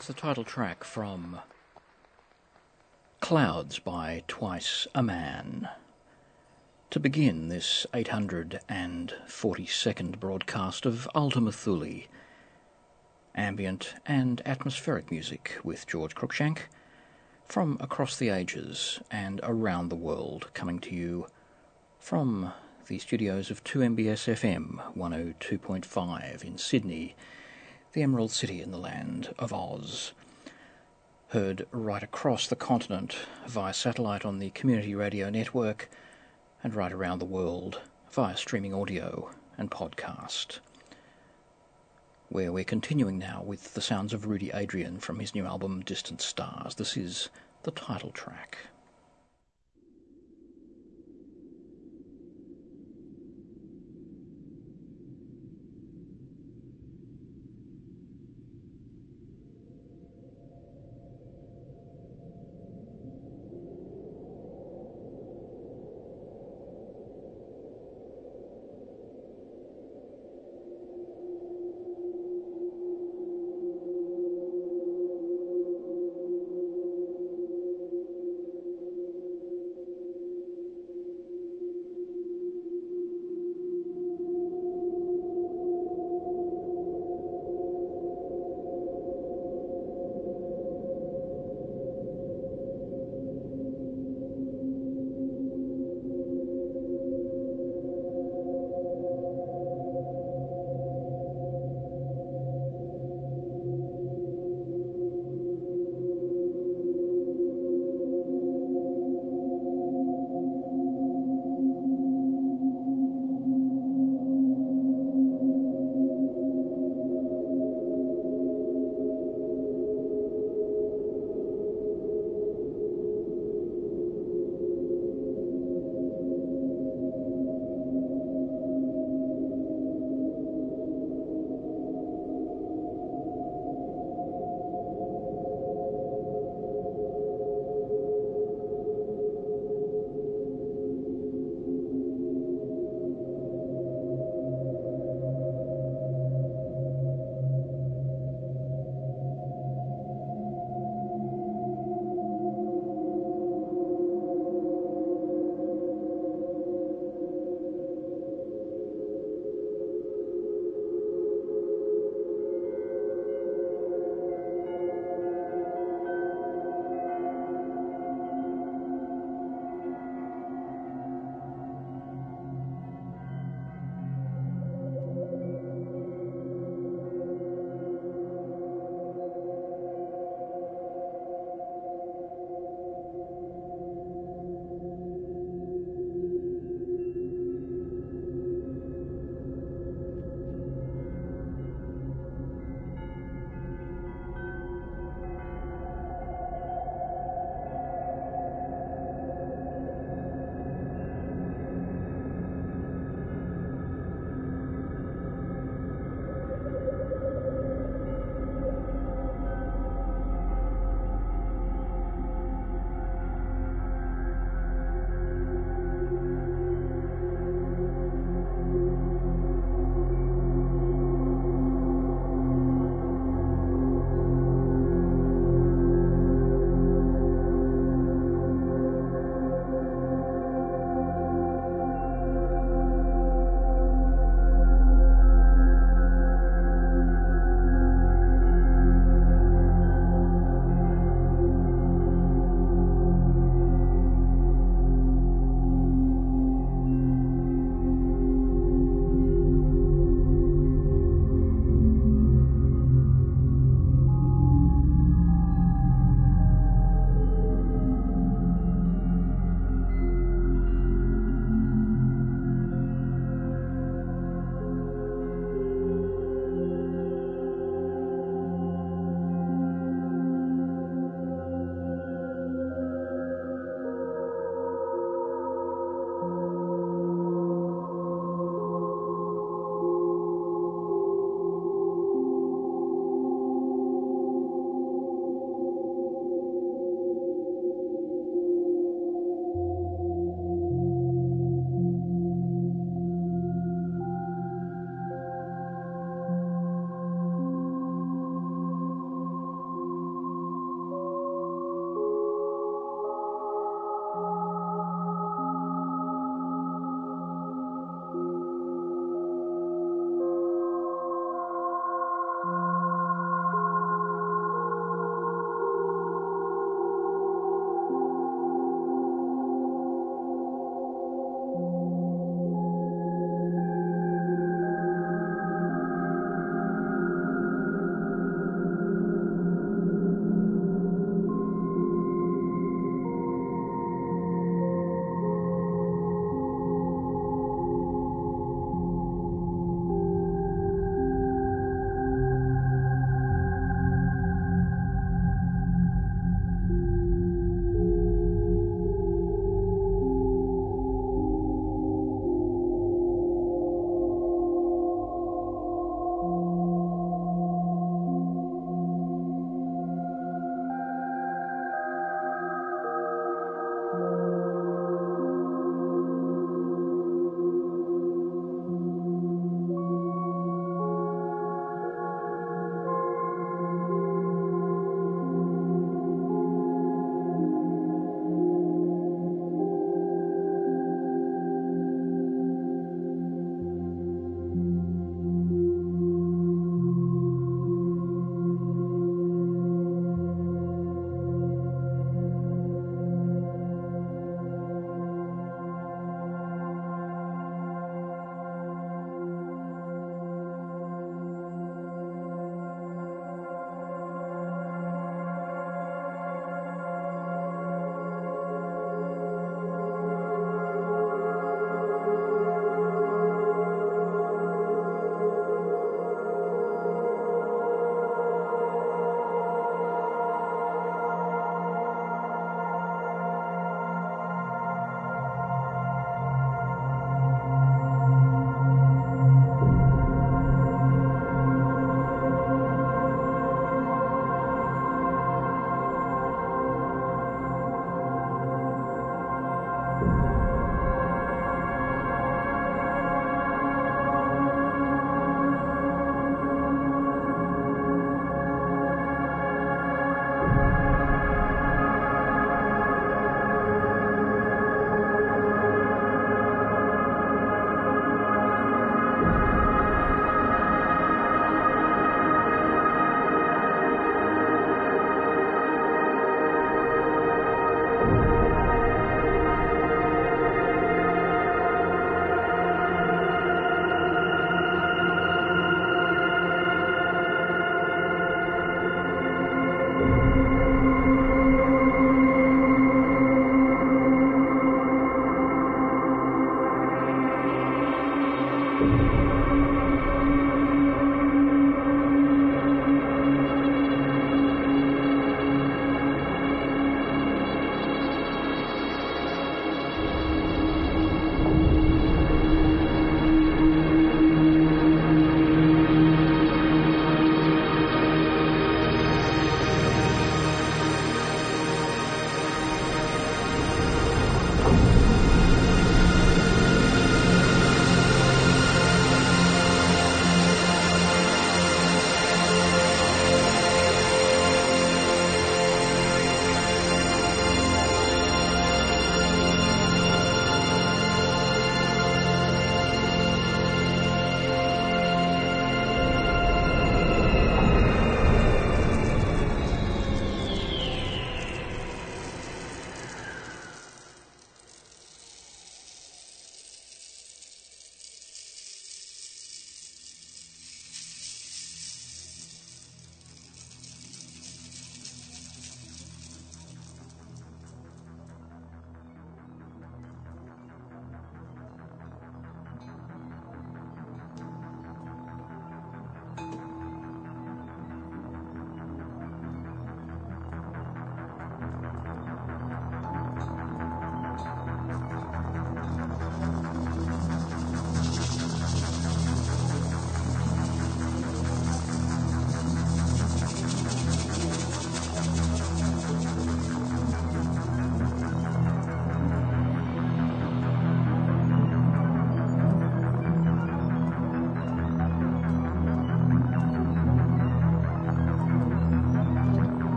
That's the title track from Clouds by Twice a Man. To begin this 842nd broadcast of Ultima Thule, ambient and atmospheric music with George Cruikshank from across the ages and around the world, coming to you from the studios of 2MBS FM 102.5 in Sydney the Emerald City in the land of Oz. Heard right across the continent via satellite on the Community Radio Network and right around the world via streaming audio and podcast. Where we're continuing now with the sounds of Rudy Adrian from his new album Distant Stars. This is the title track.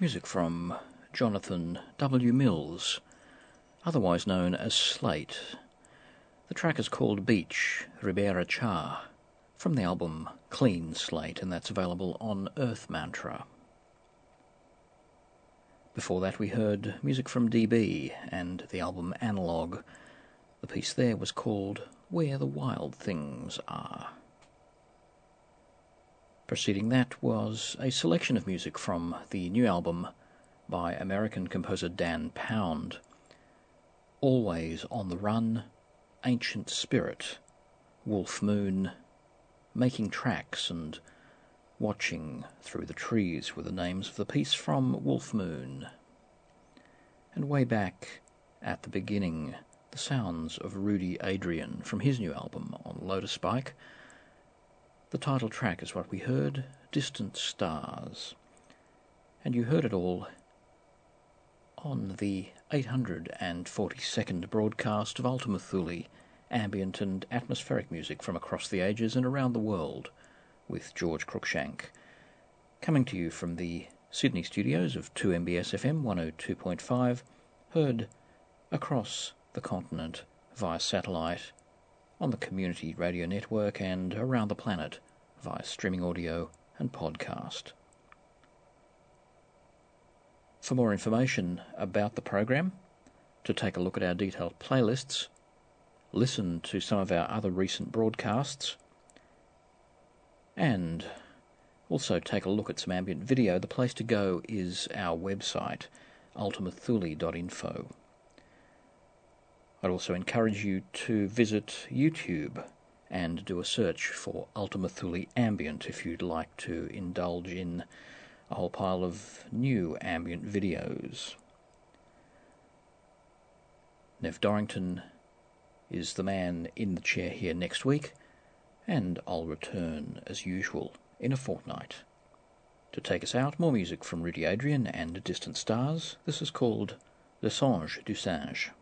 Music from Jonathan W. Mills, otherwise known as Slate. The track is called Beach, Ribera Cha, from the album Clean Slate, and that's available on Earth Mantra. Before that, we heard music from DB and the album Analog. The piece there was called Where the Wild Things Are. Preceding that was a selection of music from the new album by American composer Dan Pound. Always on the Run, Ancient Spirit, Wolf Moon, Making Tracks, and Watching Through the Trees were the names of the piece from Wolf Moon. And way back at the beginning, the sounds of Rudy Adrian from his new album on Lotuspike. The title track is what we heard, Distant Stars. And you heard it all on the 842nd broadcast of Ultima Thule, ambient and atmospheric music from across the ages and around the world with George Cruikshank, coming to you from the Sydney studios of 2MBS FM 102.5, heard across the continent via satellite, on the community radio network, and around the planet via streaming audio and podcast. For more information about the program, to take a look at our detailed playlists, listen to some of our other recent broadcasts, and also take a look at some ambient video, the place to go is our website, ultimathule.info. I'd also encourage you to visit YouTube and do a search for Ultima Thule Ambient if you'd like to indulge in a whole pile of new ambient videos. Nev Dorrington is the man in the chair here next week, and I'll return as usual in a fortnight. To take us out, more music from Rudy Adrian and Distant Stars. This is called Le Songe du Singe.